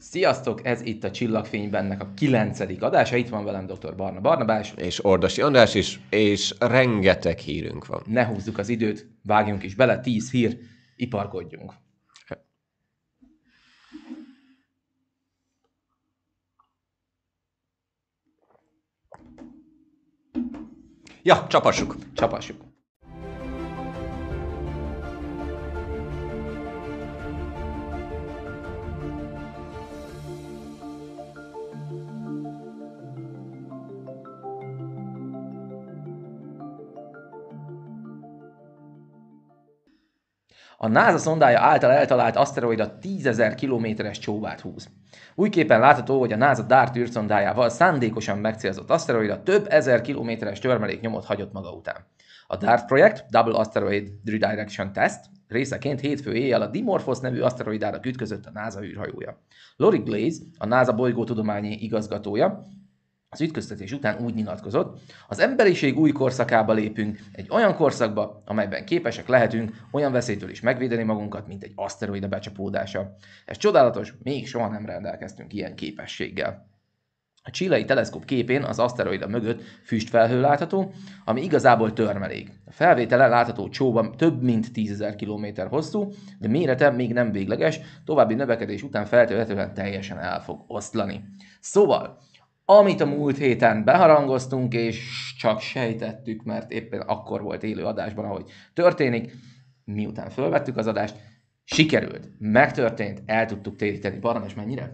Sziasztok, ez itt a Csillagfénybennek a kilencedik adása. Itt van velem dr. Barna Barnabás. És Ordasi András is, és rengeteg hírünk van. Ne húzzuk az időt, vágjunk is bele, tíz hír, iparkodjunk. Ja, csapassuk. Csapassuk. A NASA szondája által eltalált aszteroida 10.000 kilométeres csóvát húz. Új képen látható, hogy a NASA DART űrszondájával szándékosan megcélzott aszteroida több ezer kilométeres törmelék nyomot hagyott maga után. A DART projekt, Double Asteroid Redirection Test, részeként hétfő éjjel a Dimorphos nevű aszteroidára ütközött a NASA űrhajója. Lori Glaze, a NASA bolygótudományi igazgatója, az ütköztetés után úgy nyilatkozott, az emberiség új korszakába lépünk, egy olyan korszakba, amelyben képesek lehetünk olyan veszélytől is megvédeni magunkat, mint egy aszteroida becsapódása. Ez csodálatos, még soha nem rendelkeztünk ilyen képességgel. A csilei teleszkóp képén az aszteroida mögött füstfelhő látható, ami igazából törmelék. A felvétele látható csóban több mint 10.000 km hosszú, de mérete még nem végleges, további növekedés után feltétlenül teljesen el fog oszlani. Szóval, amit a múlt héten beharangoztunk, és csak sejtettük, mert éppen akkor volt élő adásban, ahogy történik, miután fölvettük az adást, sikerült, megtörtént, el tudtuk téríteni. Barnabás mennyire?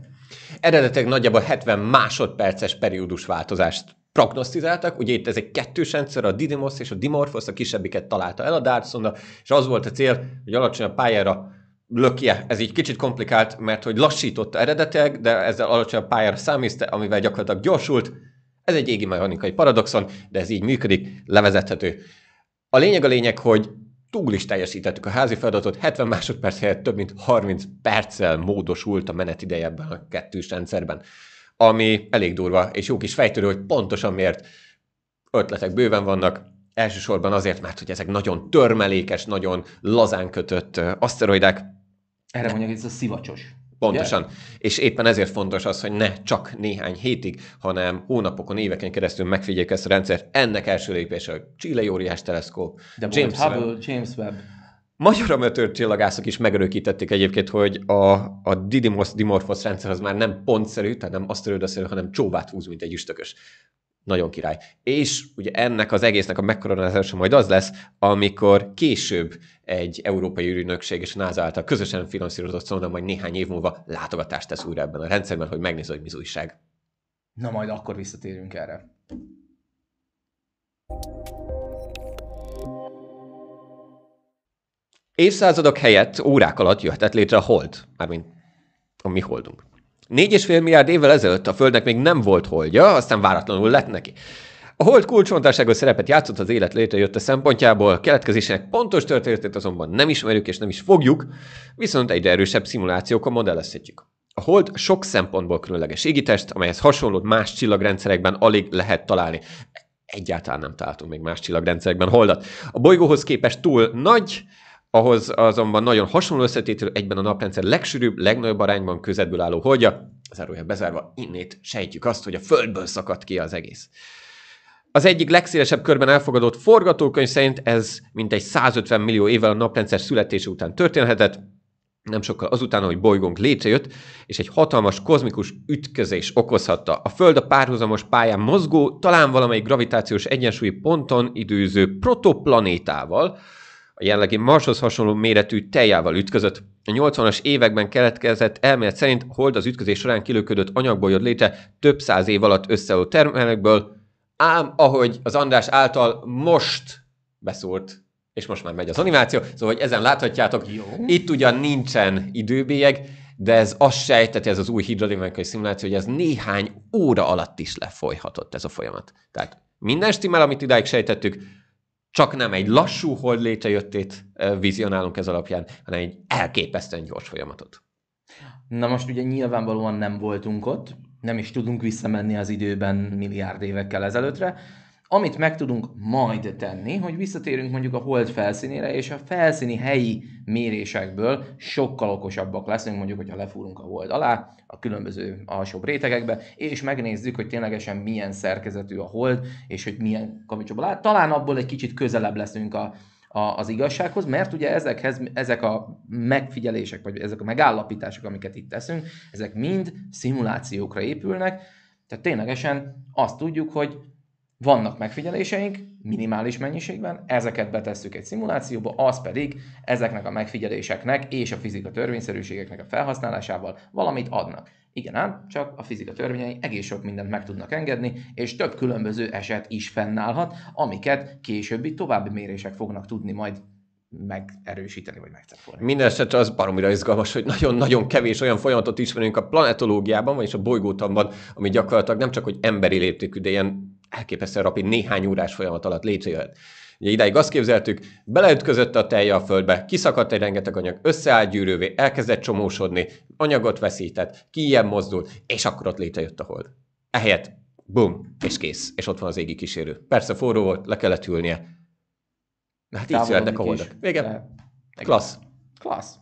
Eredetileg nagyjából 70 másodperces periódus változást prognosztizáltak, ugye itt ez egy kettős rendszer, a Didymos és a Dimorphos, a kisebbiket találta el a Dartszonda, és az volt a cél, hogy alacsonyabb pályára lökje. Ez így kicsit komplikált, mert hogy lassította eredetileg, de ezzel alacsonyabb pályára számízte, amivel gyakorlatilag gyorsult. Ez egy égi mechanikai paradoxon, de ez így működik, levezethető. A lényeg a lényeg, hogy túl is teljesítettük a házi feladatot, 70 másodperc helyett több mint 30 perccel módosult a menetideje ebben a kettős rendszerben, ami elég durva, és jó kis fejtörő, hogy pontosan miért ötletek bőven vannak, elsősorban azért, mert hogy ezek nagyon törmelékes, nagyon lazán kötött aszteroidák, Erre mondjuk, hogy ez a szivacsos. Pontosan. Yeah. És éppen ezért fontos az, hogy ne csak néhány hétig, hanem hónapokon, éveken keresztül megfigyeljük ezt a rendszert. Ennek első lépése a Chile óriás teleszkóp, De James Hubble, Webb. James Webb. Magyar amatőr csillagászok is megerőkítették egyébként, hogy a, a Didymos Dimorphos rendszer az már nem pontszerű, tehát nem aszteroidaszerű, hanem csóvát húz, mint egy üstökös. Nagyon király. És ugye ennek az egésznek a megkoronázása majd az lesz, amikor később egy európai űrügynökség és a NASA által közösen finanszírozott szonda majd néhány év múlva látogatást tesz újra ebben a rendszerben, hogy megnézze, hogy mi az újság. Na majd akkor visszatérünk erre. Évszázadok helyett órák alatt jöhetett létre a hold, mármint a mi holdunk. Négy és fél milliárd évvel ezelőtt a Földnek még nem volt holdja, aztán váratlanul lett neki. A hold kulcsfontosságos szerepet játszott az élet létrejötte szempontjából, keletkezésének pontos történetét azonban nem ismerjük és nem is fogjuk, viszont egyre erősebb szimulációkkal modellezhetjük. A hold sok szempontból különleges égitest, amelyhez hasonló más csillagrendszerekben alig lehet találni. Egyáltalán nem találtunk még más csillagrendszerekben holdat. A bolygóhoz képest túl nagy, ahhoz azonban nagyon hasonló összetételű egyben a naprendszer legsűrűbb, legnagyobb arányban közetből álló holdja, zárója bezárva, innét sejtjük azt, hogy a Földből szakadt ki az egész. Az egyik legszélesebb körben elfogadott forgatókönyv szerint ez mintegy 150 millió évvel a naprendszer születése után történhetett, nem sokkal azután, hogy bolygónk létrejött, és egy hatalmas kozmikus ütközés okozhatta. A Föld a párhuzamos pályán mozgó, talán valamelyik gravitációs egyensúlyi ponton időző protoplanétával, a jelenlegi Marshoz hasonló méretű teljával ütközött. A 80-as években keletkezett elmélet szerint hold az ütközés során kilőködött anyagból jött létre több száz év alatt összeolt termelekből, ám ahogy az András által most beszólt, és most már megy az animáció, szóval hogy ezen láthatjátok, Jó. itt ugyan nincsen időbélyeg, de ez azt sejteti, ez az új hidrodinamikai szimuláció, hogy ez néhány óra alatt is lefolyhatott ez a folyamat. Tehát minden stimmel, amit idáig sejtettük, csak nem egy lassú hold létrejöttét vizionálunk ez alapján, hanem egy elképesztően gyors folyamatot. Na most ugye nyilvánvalóan nem voltunk ott, nem is tudunk visszamenni az időben milliárd évekkel ezelőttre, Amit meg tudunk majd tenni, hogy visszatérünk mondjuk a hold felszínére, és a felszíni helyi mérésekből sokkal okosabbak leszünk, mondjuk, hogyha lefúrunk a hold alá, a különböző alsóbb rétegekbe, és megnézzük, hogy ténylegesen milyen szerkezetű a hold, és hogy milyen kavicsokból áll. Talán abból egy kicsit közelebb leszünk a, a, az igazsághoz, mert ugye ezekhez, ezek a megfigyelések, vagy ezek a megállapítások, amiket itt teszünk, ezek mind szimulációkra épülnek, tehát ténylegesen azt tudjuk, hogy vannak megfigyeléseink, minimális mennyiségben, ezeket betesszük egy szimulációba, az pedig ezeknek a megfigyeléseknek és a fizika törvényszerűségeknek a felhasználásával valamit adnak. Igen ám, csak a fizika törvényei egész sok mindent meg tudnak engedni, és több különböző eset is fennállhat, amiket későbbi további mérések fognak tudni majd megerősíteni, vagy megcafolni. Minden esetre az baromira izgalmas, hogy nagyon-nagyon kevés olyan folyamatot ismerünk a planetológiában, vagyis a bolygótanban, ami gyakorlatilag nem csak, hogy emberi léptékű, de ilyen elképesztően rapid néhány órás folyamat alatt létrejöhet. Ugye idáig azt képzeltük, beleütközött a telje a földbe, kiszakadt egy rengeteg anyag, összeállt gyűrővé, elkezdett csomósodni, anyagot veszített, kijebb mozdult, és akkor ott létrejött a hold. Ehelyett, bum, és kész, és ott van az égi kísérő. Persze forró volt, le kellett ülnie. Na hát így születnek a holdak. Igen. Klassz. Klassz.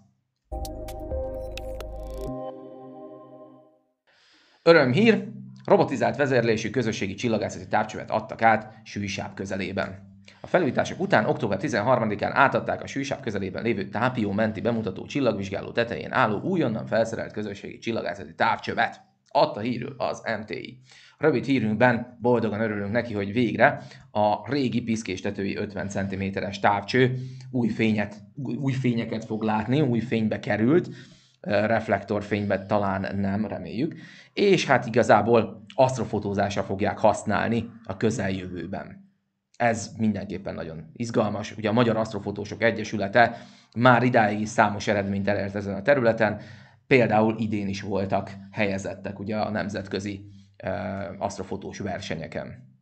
Örömhír, robotizált vezérlésű közösségi csillagászati távcsövet adtak át Sűsáv közelében. A felújítások után október 13-án átadták a Sűsáv közelében lévő Tápió menti bemutató csillagvizsgáló tetején álló újonnan felszerelt közösségi csillagászati távcsövet. Adta hírül az MTI. Rövid hírünkben boldogan örülünk neki, hogy végre a régi piszkéstetői 50 cm-es távcső új, fényet, új fényeket fog látni, új fénybe került, reflektorfényben talán nem, reméljük, és hát igazából asztrofotózásra fogják használni a közeljövőben. Ez mindenképpen nagyon izgalmas. Ugye a Magyar Asztrofotósok Egyesülete már idáig számos eredményt elért ezen a területen, például idén is voltak helyezettek ugye a nemzetközi uh, asztrofotós versenyeken.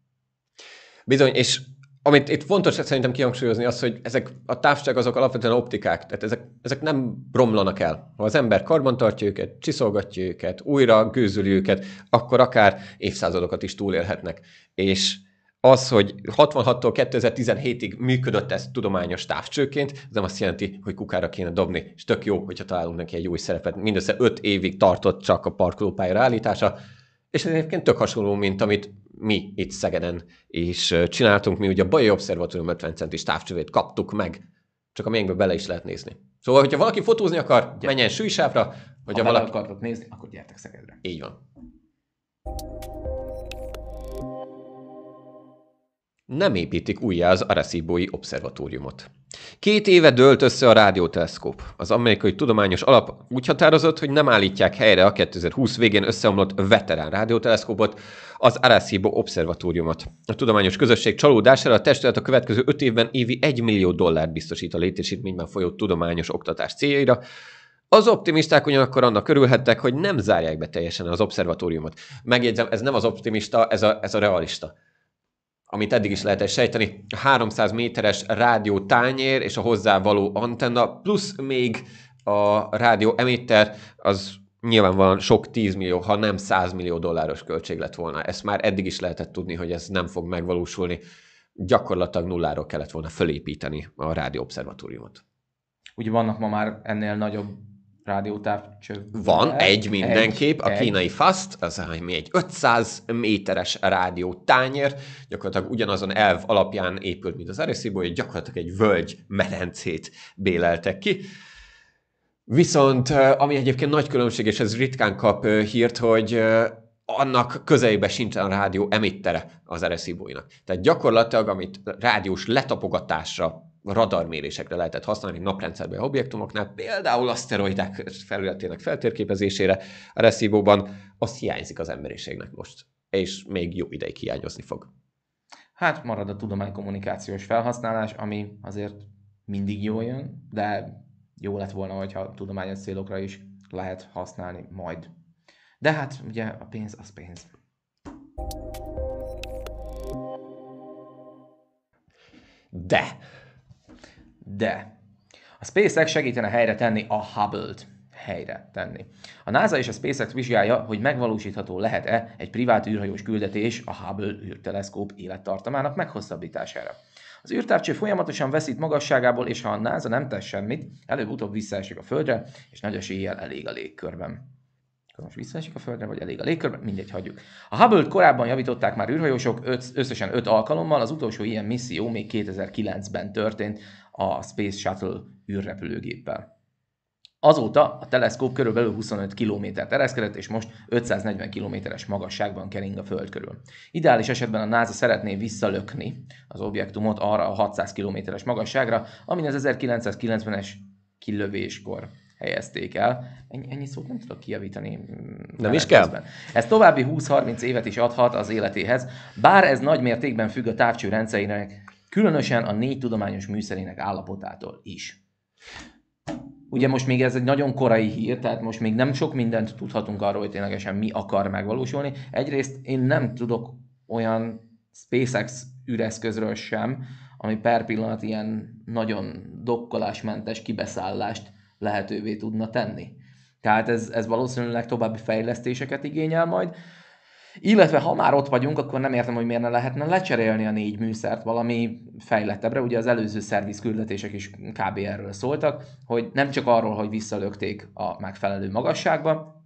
Bizony, és amit itt fontos szerintem kihangsúlyozni az, hogy ezek a távság azok alapvetően optikák, tehát ezek, ezek nem romlanak el. Ha az ember karban tartja őket, csiszolgatja őket, újra gőzüli őket, akkor akár évszázadokat is túlélhetnek. És az, hogy 66-tól 2017-ig működött ez tudományos távcsőként, ez nem azt jelenti, hogy kukára kéne dobni, és tök jó, hogyha találunk neki egy új szerepet. Mindössze 5 évig tartott csak a parkolópályára állítása, és ez egyébként tök hasonló, mint amit mi itt Szegeden is csináltunk. Mi ugye a Bajai Obszervatórium 50 centis távcsövét kaptuk meg, csak a miénkbe bele is lehet nézni. Szóval, hogyha valaki fotózni akar, menjen sűjsávra, vagy ha valaki... akartok nézni, akkor gyertek Szegedre. Így van. Nem építik újjá az Arecibo-i obszervatóriumot. Két éve dőlt össze a rádióteleszkóp. Az amerikai tudományos alap úgy határozott, hogy nem állítják helyre a 2020 végén összeomlott veterán rádióteleszkópot, az Arecibo obszervatóriumot. A tudományos közösség csalódására a testület a következő öt évben évi 1 millió dollárt biztosít a létesítményben folyó tudományos oktatás céljaira, az optimisták ugyanakkor annak körülhettek, hogy nem zárják be teljesen az obszervatóriumot. Megjegyzem, ez nem az optimista, ez a, ez a realista amit eddig is lehetett sejteni, a 300 méteres rádió tányér és a hozzá való antenna, plusz még a rádió emitter, az nyilvánvalóan sok 10 millió, ha nem 100 millió dolláros költség lett volna. Ezt már eddig is lehetett tudni, hogy ez nem fog megvalósulni. Gyakorlatilag nulláról kellett volna fölépíteni a rádió obszervatóriumot. Ugye vannak ma már ennél nagyobb rádiótávcső. Van egy mindenképp, egy, a kínai egy. FAST, az ami egy 500 méteres rádiótányér, gyakorlatilag ugyanazon elv alapján épült, mint az Arecibo, hogy gyakorlatilag egy völgy medencét béleltek ki. Viszont, ami egyébként nagy különbség, és ez ritkán kap hírt, hogy annak közelébe sincsen a rádió emittere az Arecibo-nak. Tehát gyakorlatilag, amit rádiós letapogatásra radarmérésekre lehetett használni naprendszerben objektumoknál, például aszteroidák felületének feltérképezésére a Reszívóban, az hiányzik az emberiségnek most, és még jó ideig hiányozni fog. Hát marad a tudománykommunikációs felhasználás, ami azért mindig jó jön, de jó lett volna, hogyha tudományos célokra is lehet használni majd. De hát ugye a pénz az pénz. De de a SpaceX segítene helyre tenni a Hubble-t. helyre tenni. A NASA és a SpaceX vizsgálja, hogy megvalósítható lehet-e egy privát űrhajós küldetés a Hubble űrteleszkóp élettartamának meghosszabbítására. Az űrtávcső folyamatosan veszít magasságából, és ha a NASA nem tesz semmit, előbb-utóbb visszaesik a Földre, és nagy eséllyel elég a légkörben. Akkor most visszaesik a Földre, vagy elég a légkörben, mindegy, hagyjuk. A Hubble-t korábban javították már űrhajósok öt, összesen 5 alkalommal, az utolsó ilyen misszió még 2009-ben történt a Space Shuttle űrrepülőgéppel. Azóta a teleszkóp körülbelül 25 km ereszkedett, és most 540 km-es magasságban kering a Föld körül. Ideális esetben a NASA szeretné visszalökni az objektumot arra a 600 km-es magasságra, amin az 1990-es kilövéskor helyezték el. Ennyi, ennyi szót nem tudok kijavítani. mm, Nem is kell. közben. Ez további 20-30 évet is adhat az életéhez, bár ez nagy mértékben függ a távcső rendszerének, különösen a négy tudományos műszerének állapotától is. Ugye most még ez egy nagyon korai hír, tehát most még nem sok mindent tudhatunk arról, hogy ténylegesen mi akar megvalósulni. Egyrészt én nem tudok olyan SpaceX üreszközről sem, ami per pillanat ilyen nagyon dokkolásmentes kibeszállást lehetővé tudna tenni. Tehát ez, ez valószínűleg további fejlesztéseket igényel majd. Illetve ha már ott vagyunk, akkor nem értem, hogy miért ne lehetne lecserélni a négy műszert valami fejlettebbre. Ugye az előző szerviz küldetések is kb. erről szóltak, hogy nem csak arról, hogy visszalökték a megfelelő magasságba,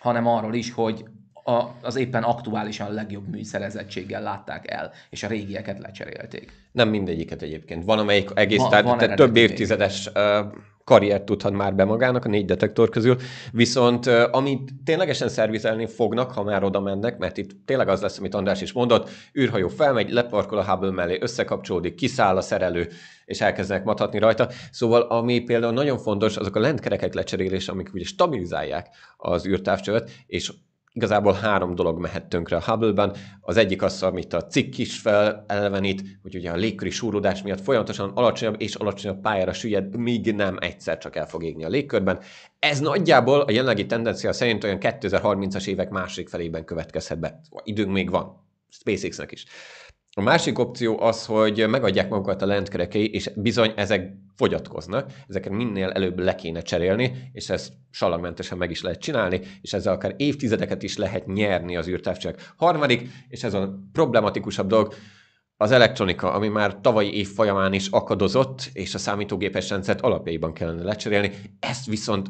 hanem arról is, hogy a, az éppen aktuálisan legjobb műszerezettséggel látták el, és a régieket lecserélték. Nem mindegyiket egyébként. Van, amelyik egész, Van- tehát, van tehát több évtizedes uh, karriert tudhat már be magának a négy detektor közül, viszont amit ténylegesen szervizelni fognak, ha már oda mennek, mert itt tényleg az lesz, amit András is mondott, űrhajó felmegy, leparkol a Hubble mellé, összekapcsolódik, kiszáll a szerelő, és elkezdenek mathatni rajta. Szóval ami például nagyon fontos, azok a lentkerekek lecserélése, amik ugye stabilizálják az űrtávcsövet, és igazából három dolog mehet tönkre a Hubble-ben. Az egyik az, amit a cikk is felelevenít, hogy ugye a légköri súródás miatt folyamatosan alacsonyabb és alacsonyabb pályára süllyed, míg nem egyszer csak el fog égni a légkörben. Ez nagyjából a jelenlegi tendencia szerint olyan 2030-as évek második felében következhet be. Időnk még van. SpaceX-nek is. A másik opció az, hogy megadják magukat a lentkerekei, és bizony ezek fogyatkoznak, ezeket minél előbb le kéne cserélni, és ezt salagmentesen meg is lehet csinálni, és ezzel akár évtizedeket is lehet nyerni az űrtávcsőnek. Harmadik, és ez a problematikusabb dolog, az elektronika, ami már tavalyi év folyamán is akadozott, és a számítógépes rendszert alapjaiban kellene lecserélni, ezt viszont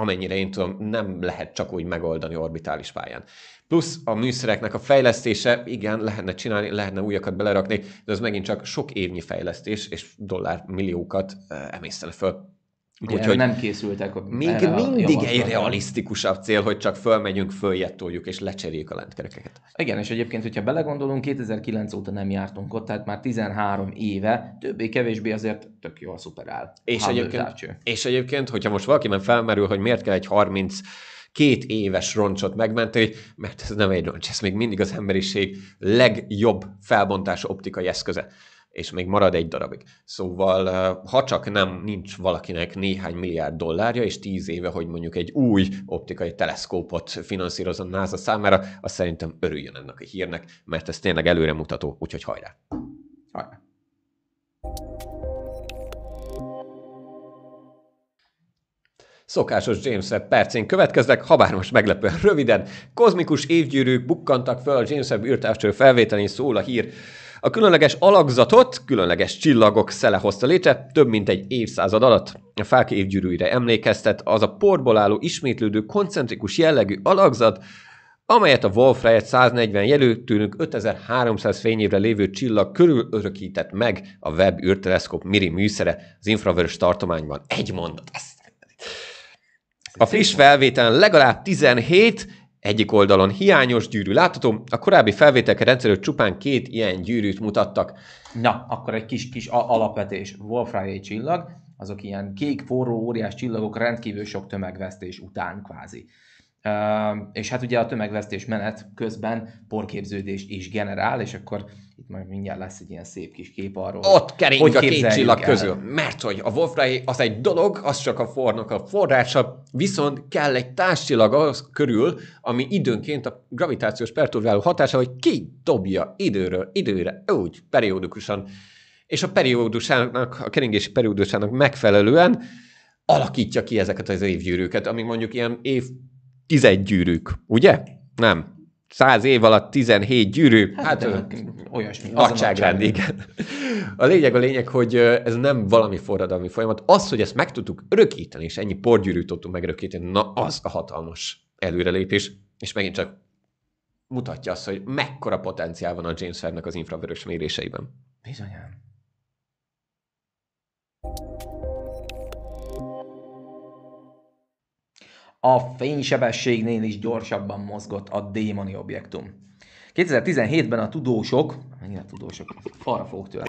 amennyire én tudom, nem lehet csak úgy megoldani orbitális pályán. Plusz a műszereknek a fejlesztése, igen, lehetne csinálni, lehetne újakat belerakni, de az megint csak sok évnyi fejlesztés, és dollármilliókat uh, emésztene föl. Ugye Úgyhogy nem készültek még a mindig egy realisztikusabb cél, hogy csak fölmegyünk, följettoljuk és lecseréljük a lentkerekeket. Igen, és egyébként, hogyha belegondolunk, 2009 óta nem jártunk ott, tehát már 13 éve, többé-kevésbé azért tök jól szuperál. És egyébként, távcső. és egyébként, hogyha most valakiben felmerül, hogy miért kell egy 30 két éves roncsot megmenteni, mert ez nem egy roncs, ez még mindig az emberiség legjobb felbontású optikai eszköze és még marad egy darabig. Szóval, eh, ha csak nem nincs valakinek néhány milliárd dollárja, és tíz éve, hogy mondjuk egy új optikai teleszkópot finanszíroz a NASA számára, azt szerintem örüljön ennek a hírnek, mert ez tényleg előremutató, úgyhogy hajrá! Hajrá. Szokásos James Webb percén következnek, habár most meglepően röviden. Kozmikus évgyűrűk bukkantak fel a James Webb űrtávcső felvételén szól a hír. A különleges alakzatot különleges csillagok szele hozta létre több mint egy évszázad alatt. A fák évgyűrűire emlékeztet az a porból álló ismétlődő koncentrikus jellegű alakzat, amelyet a Wolf-Rayet 140 jelöltőnök 5300 fényévre lévő csillag körül örökített meg a Webb űrteleszkóp Miri műszere az infravörös tartományban. Egy mondat. Ezt a friss felvételen legalább 17 egyik oldalon hiányos gyűrű látható, a korábbi felvételek rendszerű csupán két ilyen gyűrűt mutattak. Na, akkor egy kis, kis a- alapvetés. Wolf-Rayet csillag, azok ilyen kék, forró, óriás csillagok rendkívül sok tömegvesztés után kvázi. És hát ugye a tömegvesztés menet közben porképződést is generál, és akkor itt majd mindjárt lesz egy ilyen szép kis kép arról. Ott kering hogy a két csillag el. közül. Mert hogy a Wolfrai az egy dolog, az csak a fornak a forrása, viszont kell egy társcsillag az körül, ami időnként a gravitációs perturbáló hatása, hogy kidobja időről időre, úgy periódikusan, és a periódusának, a keringési periódusának megfelelően alakítja ki ezeket az évgyűrűket, amik mondjuk ilyen év tized gyűrűk, ugye? Nem. Száz év alatt 17 gyűrű, hát, hát olyasmi. nagyságrend, igen. A lényeg a lényeg, hogy ez nem valami forradalmi folyamat. Az, hogy ezt meg tudtuk örökíteni, és ennyi porgyűrűt tudtunk megörökíteni, na az a hatalmas előrelépés, és megint csak mutatja azt, hogy mekkora potenciál van a James Fairnek az infravörös méréseiben. Bizonyán. A fénysebességnél is gyorsabban mozgott a démoni objektum. 2017-ben a tudósok, mennyire tudósok, falra fogok tőle.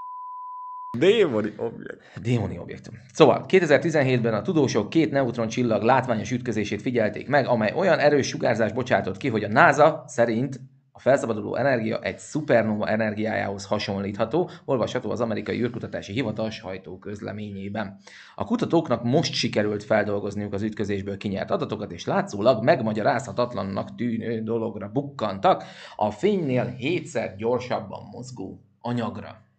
Démoni objektum. Démoni objektum. Szóval 2017-ben a tudósok két neutron csillag látványos ütközését figyelték meg, amely olyan erős sugárzást bocsátott ki, hogy a NASA szerint a felszabaduló energia egy szupernova energiájához hasonlítható, olvasható az amerikai űrkutatási hivatal sajtó közleményében. A kutatóknak most sikerült feldolgozniuk az ütközésből kinyert adatokat, és látszólag megmagyarázhatatlannak tűnő dologra bukkantak, a fénynél hétszer gyorsabban mozgó anyagra.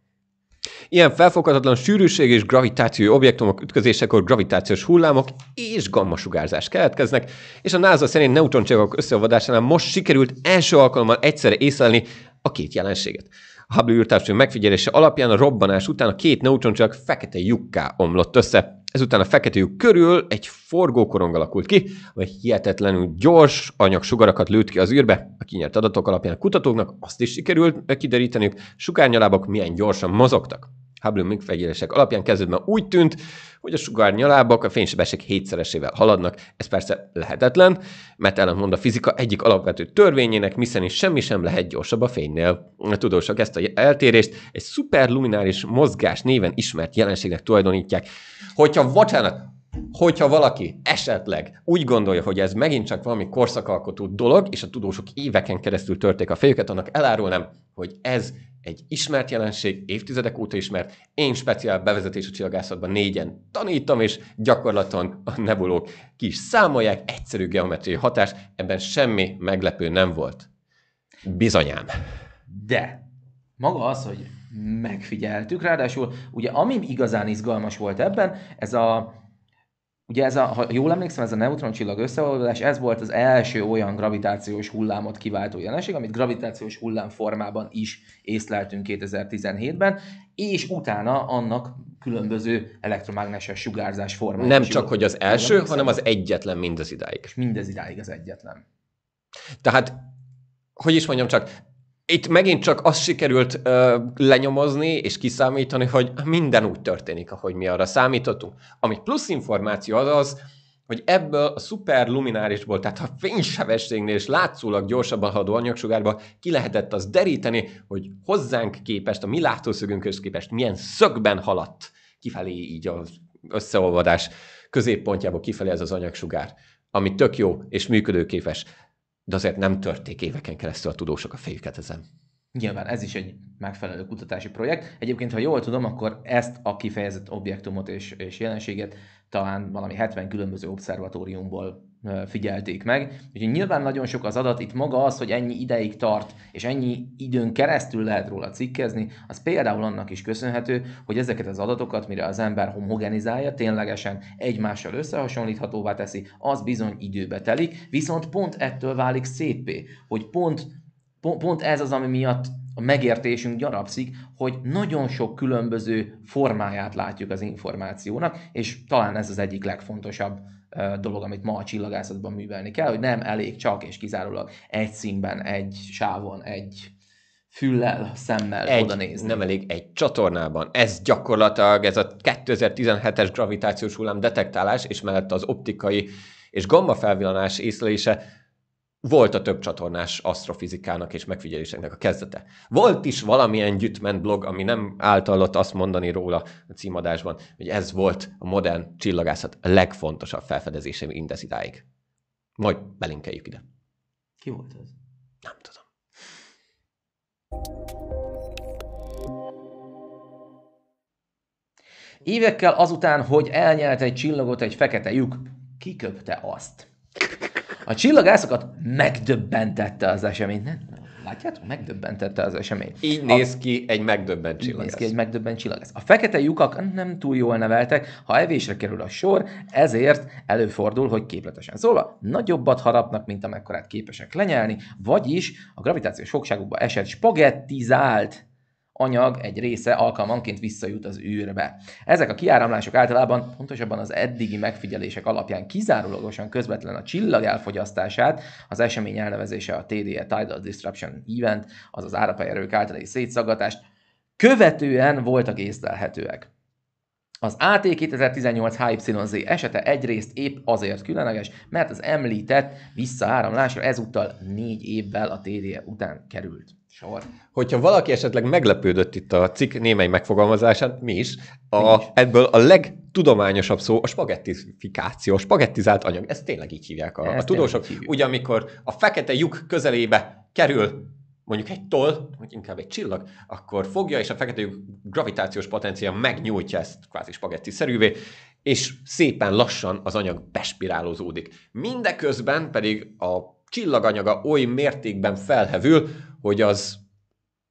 Ilyen felfoghatatlan sűrűség és gravitációi objektumok ütközésekor gravitációs hullámok és gammasugárzás keletkeznek, és a NASA szerint neutroncsillagok összeolvadásánál most sikerült első alkalommal egyszerre észlelni a két jelenséget. A Hubble űrtávcső megfigyelése alapján a robbanás után a két neutroncsillag fekete lyukká omlott össze. Ezután a fekete lyuk körül egy forgókorong alakult ki, amely hihetetlenül gyors anyagsugarakat lőtt ki az űrbe. A kinyert adatok alapján a kutatóknak azt is sikerült kideríteniük, sugárnyalábok milyen gyorsan mozogtak. Hubble megfigyelések alapján kezdetben úgy tűnt, hogy a sugárnyalábak a fénysebesség hétszeresével haladnak. Ez persze lehetetlen, mert ellentmond a fizika egyik alapvető törvényének, miszerint semmi sem lehet gyorsabb a fénynél. A tudósok ezt a eltérést egy szuperlumináris mozgás néven ismert jelenségnek tulajdonítják. Hogyha, bocsánat, hogyha valaki esetleg úgy gondolja, hogy ez megint csak valami korszakalkotó dolog, és a tudósok éveken keresztül törték a fejüket, annak elárulnám, hogy ez egy ismert jelenség, évtizedek óta ismert. Én speciál bevezetés a csillagászatban négyen tanítom, és gyakorlaton a nebulók ki számolják, egyszerű geometriai hatás, ebben semmi meglepő nem volt. Bizonyám. De maga az, hogy megfigyeltük, ráadásul ugye ami igazán izgalmas volt ebben, ez a Ugye ez a, ha jól emlékszem, ez a neutroncsillag összeolvadás, ez volt az első olyan gravitációs hullámot kiváltó jelenség, amit gravitációs hullám formában is észleltünk 2017-ben, és utána annak különböző elektromágneses sugárzás formái. Nem csak, hogy az első, hanem az egyetlen mindez idáig. És mindez idáig az egyetlen. Tehát, hogy is mondjam csak, itt megint csak azt sikerült ö, lenyomozni és kiszámítani, hogy minden úgy történik, ahogy mi arra számítottunk. Ami plusz információ az az, hogy ebből a szuper luminárisból, tehát a fénysebességnél és látszólag gyorsabban haladó anyagsugárba ki lehetett az deríteni, hogy hozzánk képest, a mi látószögünkhöz képest milyen szögben haladt kifelé így az összeolvadás középpontjából kifelé ez az anyagsugár, ami tök jó és működőképes de azért nem törték éveken keresztül a tudósok a fejüket ezen. Nyilván ez is egy megfelelő kutatási projekt. Egyébként, ha jól tudom, akkor ezt a kifejezett objektumot és, és jelenséget talán valami 70 különböző obszervatóriumból figyelték meg. Úgyhogy nyilván nagyon sok az adat, itt maga az, hogy ennyi ideig tart, és ennyi időn keresztül lehet róla cikkezni, az például annak is köszönhető, hogy ezeket az adatokat, mire az ember homogenizálja, ténylegesen egymással összehasonlíthatóvá teszi, az bizony időbe telik, viszont pont ettől válik szépé, hogy pont, pont, pont ez az, ami miatt a megértésünk gyarapszik, hogy nagyon sok különböző formáját látjuk az információnak, és talán ez az egyik legfontosabb dolog, amit ma a csillagászatban művelni kell, hogy nem elég csak és kizárólag egy színben, egy sávon, egy füllel, szemmel egy, oda nézni. Nem elég egy csatornában. Ez gyakorlatilag ez a 2017-es gravitációs hullám detektálás, és mellett az optikai és gamma felvillanás észlelése volt a több csatornás asztrofizikának és megfigyeléseknek a kezdete. Volt is valamilyen gyütment blog, ami nem általott azt mondani róla a címadásban, hogy ez volt a modern csillagászat legfontosabb felfedezése mindez idáig. Majd belinkeljük ide. Ki volt ez? Nem tudom. Évekkel azután, hogy elnyelt egy csillagot egy fekete lyuk, kiköpte azt. A csillagászokat megdöbbentette az esemény. Nem, Látjátok, megdöbbentette az esemény. Így néz ki egy megdöbbent Így csillag. néz ki, egy megdöbbent csillag ez. A fekete lyukak nem túl jól neveltek, ha evésre kerül a sor, ezért előfordul, hogy képletesen szólva nagyobbat harapnak, mint amekkorát képesek lenyelni, vagyis a gravitációs fogságukba esett spagettizált anyag egy része alkalmanként visszajut az űrbe. Ezek a kiáramlások általában pontosabban az eddigi megfigyelések alapján kizárólagosan közvetlen a csillag elfogyasztását, az esemény elnevezése a TDE Tidal Disruption Event, azaz árapályerők általi szétszaggatást, követően voltak észlelhetőek. Az AT 2018 HYZ esete egyrészt épp azért különleges, mert az említett visszaáramlásra ezúttal négy évvel a TDE után került sor. Hogyha valaki esetleg meglepődött itt a cikk némely megfogalmazásán, mi is, a, Mi is. ebből a legtudományosabb szó a spagettifikáció, a spagettizált anyag. Ezt tényleg így hívják a, Ezt a tudósok. Ugye amikor a fekete lyuk közelébe kerül mondjuk egy toll, vagy inkább egy csillag, akkor fogja, és a fekete lyuk gravitációs potenciál megnyújtja ezt kvázi spagetti-szerűvé, és szépen lassan az anyag bespirálozódik. Mindeközben pedig a csillaganyaga oly mértékben felhevül, hogy az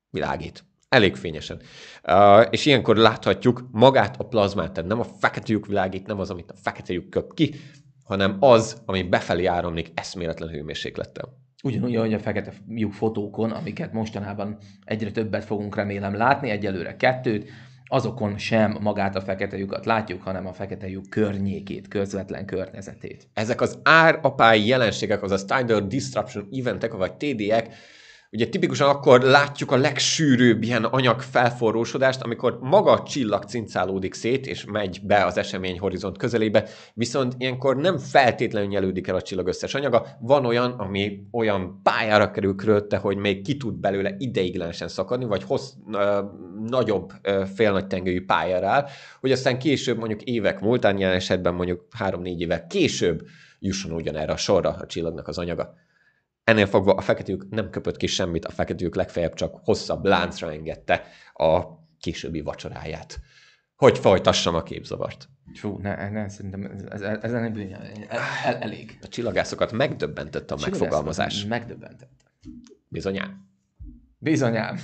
világít. Elég fényesen. Uh, és ilyenkor láthatjuk magát a plazmát, tehát nem a fekete lyuk világít, nem az, amit a fekete lyuk köp ki, hanem az, ami befelé áramlik eszméletlen hőmérséklettel. Ugyanúgy, ahogy a fekete lyuk fotókon, amiket mostanában egyre többet fogunk remélem látni, egyelőre kettőt, azokon sem magát a fekete lyukat látjuk, hanem a fekete lyuk környékét, közvetlen környezetét. Ezek az árapály jelenségek, azaz Tidal Disruption Eventek, vagy TD-ek, ugye tipikusan akkor látjuk a legsűrűbb ilyen anyag felforrósodást, amikor maga a csillag cincálódik szét, és megy be az esemény horizont közelébe, viszont ilyenkor nem feltétlenül nyelődik el a csillag összes anyaga, van olyan, ami olyan pályára kerül körülötte, hogy még ki tud belőle ideiglenesen szakadni, vagy hossz, ö, nagyobb ö, félnagy tengelyű pályára áll, hogy aztán később, mondjuk évek múltán, jelen esetben mondjuk három-négy évek később jusson ugyanerre a sorra a csillagnak az anyaga. Ennél fogva a feketők nem köpött ki semmit, a feketők legfeljebb csak hosszabb láncra engedte a későbbi vacsoráját. Hogy folytassam a képzavart. Fú, ne, ne szerintem ez, ez, bűnje, el, el, elég. A csillagászokat megdöbbentett a megfogalmazás. Megdöbbentett. Bizonyán. Bizonyám.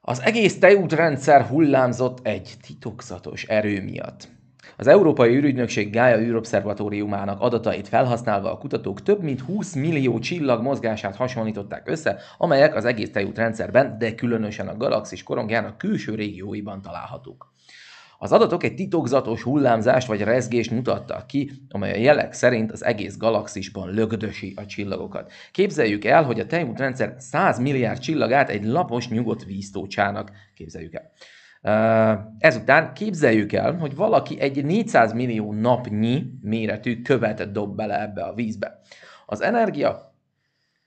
Az egész tejútrendszer hullámzott egy titokzatos erő miatt. Az Európai űrügynökség Gaia űrobszervatóriumának adatait felhasználva a kutatók több mint 20 millió csillag mozgását hasonlították össze, amelyek az egész tejútrendszerben, de különösen a galaxis korongjának külső régióiban találhatók. Az adatok egy titokzatos hullámzást vagy rezgést mutattak ki, amely a jelek szerint az egész galaxisban lögdösi a csillagokat. Képzeljük el, hogy a tejútrendszer 100 milliárd csillagát egy lapos, nyugodt víztócsának képzeljük el. Ezután képzeljük el, hogy valaki egy 400 millió napnyi méretű követ dob bele ebbe a vízbe. Az energia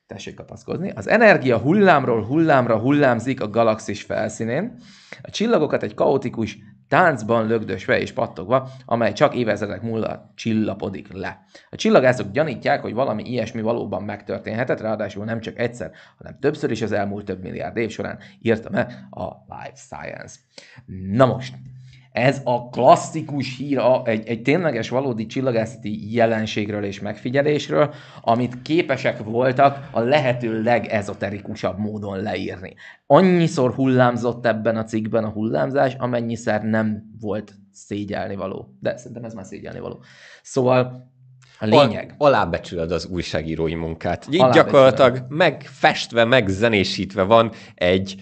tessék kapaszkodni. Az energia hullámról hullámra hullámzik a galaxis felszínén, a csillagokat egy kaotikus táncban lögdösve és pattogva, amely csak évezredek múlva csillapodik le. A csillagászok gyanítják, hogy valami ilyesmi valóban megtörténhetett, ráadásul nem csak egyszer, hanem többször is az elmúlt több milliárd év során írta meg a Life Science. Na most, ez a klasszikus hír a, egy, egy tényleges valódi csillagászati jelenségről és megfigyelésről, amit képesek voltak a lehető legezoterikusabb módon leírni. Annyiszor hullámzott ebben a cikkben a hullámzás, amennyiszer nem volt szégyelni való. De szerintem ez már szégyelni való. Szóval a lényeg. Al- alábecsüled az újságírói munkát. Így gyakorlatilag megfestve, megzenésítve van egy,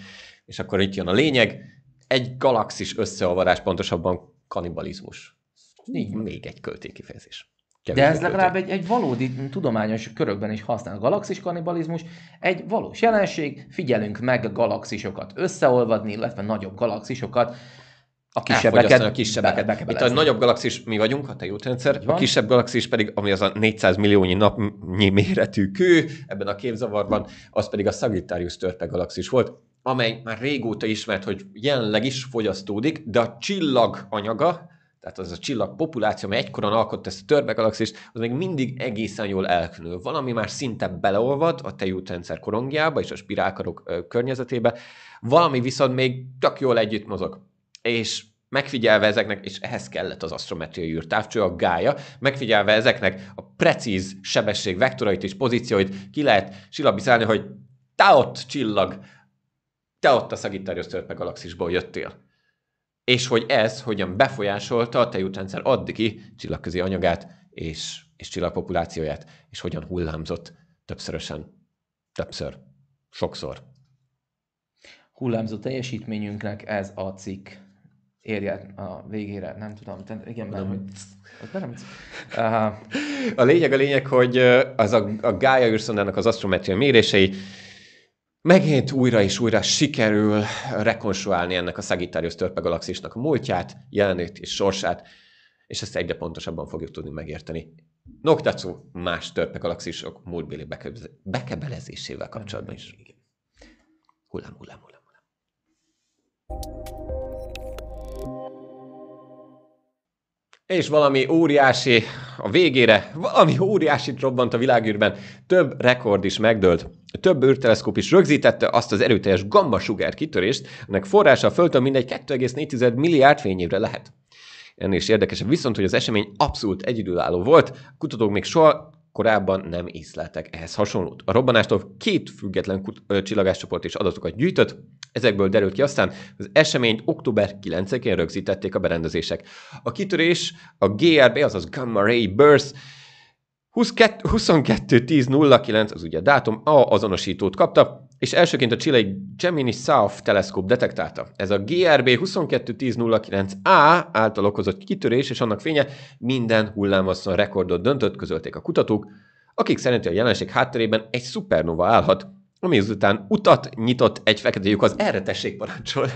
és akkor itt jön a lényeg, egy galaxis összeolvadás, pontosabban kanibalizmus. Így még egy költékifejezés. De Kevésbé ez legalább költék. egy, egy valódi tudományos körökben is használ. Galaxis kannibalizmus egy valós jelenség, figyelünk meg galaxisokat összeolvadni, illetve nagyobb galaxisokat, a kisebbeket, a kisebbeket. be- Itt a nagyobb galaxis mi vagyunk, a tejútrendszer, a kisebb galaxis pedig, ami az a 400 milliónyi napnyi méretű kő ebben a képzavarban, az pedig a Sagittarius törpe galaxis volt, amely már régóta ismert, hogy jelenleg is fogyasztódik, de a csillag anyaga, tehát az a csillag populáció, amely egykoron alkotta ezt a törpe galaxist, az még mindig egészen jól elkülönül. Valami már szinte beleolvad a tejútrendszer korongjába és a spirálkarok környezetébe, valami viszont még tök jól együtt mozog. És megfigyelve ezeknek, és ehhez kellett az asztrometriai űrtávcső, a gája, megfigyelve ezeknek a precíz sebesség vektorait és pozícióit, ki lehet silabizálni, hogy te ott csillag, te ott a Sagittarius törpe galaxisból jöttél. És hogy ez hogyan befolyásolta a tejútrendszer addigi csillagközi anyagát és, és csillagpopulációját, és hogyan hullámzott többszörösen, többször, sokszor. Hullámzó teljesítményünknek ez a cikk érje a végére, nem tudom, te, igen, mert hogy... Uh, a lényeg a lényeg, hogy az a, a Gaia űrszondának az asztrometria mérései megint újra és újra sikerül rekonstruálni ennek a Sagittarius törpe galaxisnak a múltját, jelenét és sorsát, és ezt egyre pontosabban fogjuk tudni megérteni. Noktatsu más törpe galaxisok múltbéli bekebelezésével kapcsolatban is. Hullám, hullám, hullám. És valami óriási a végére, valami óriási robbant a világűrben. Több rekord is megdőlt. Több űrteleszkóp is rögzítette azt az erőteljes gamma sugár kitörést, ennek forrása a Földön mindegy 2,4 milliárd fényévre lehet. Ennél is érdekesebb viszont, hogy az esemény abszolút egyedülálló volt, kutatók még soha korábban nem észleltek ehhez hasonlót. A robbanástól két független kut- csillagáscsoport is adatokat gyűjtött, ezekből derült ki aztán, az eseményt október 9-én rögzítették a berendezések. A kitörés a GRB, azaz Gamma Ray Burst 22.10.09, az ugye a dátum, A azonosítót kapta, és elsőként a csilei Gemini South teleszkóp detektálta. Ez a GRB 221009A által okozott kitörés és annak fénye minden hullámosszon rekordot döntött, közölték a kutatók, akik szerint a jelenség hátterében egy szupernova állhat, ami azután utat nyitott egy fekete lyuk az erre tessék parancsol.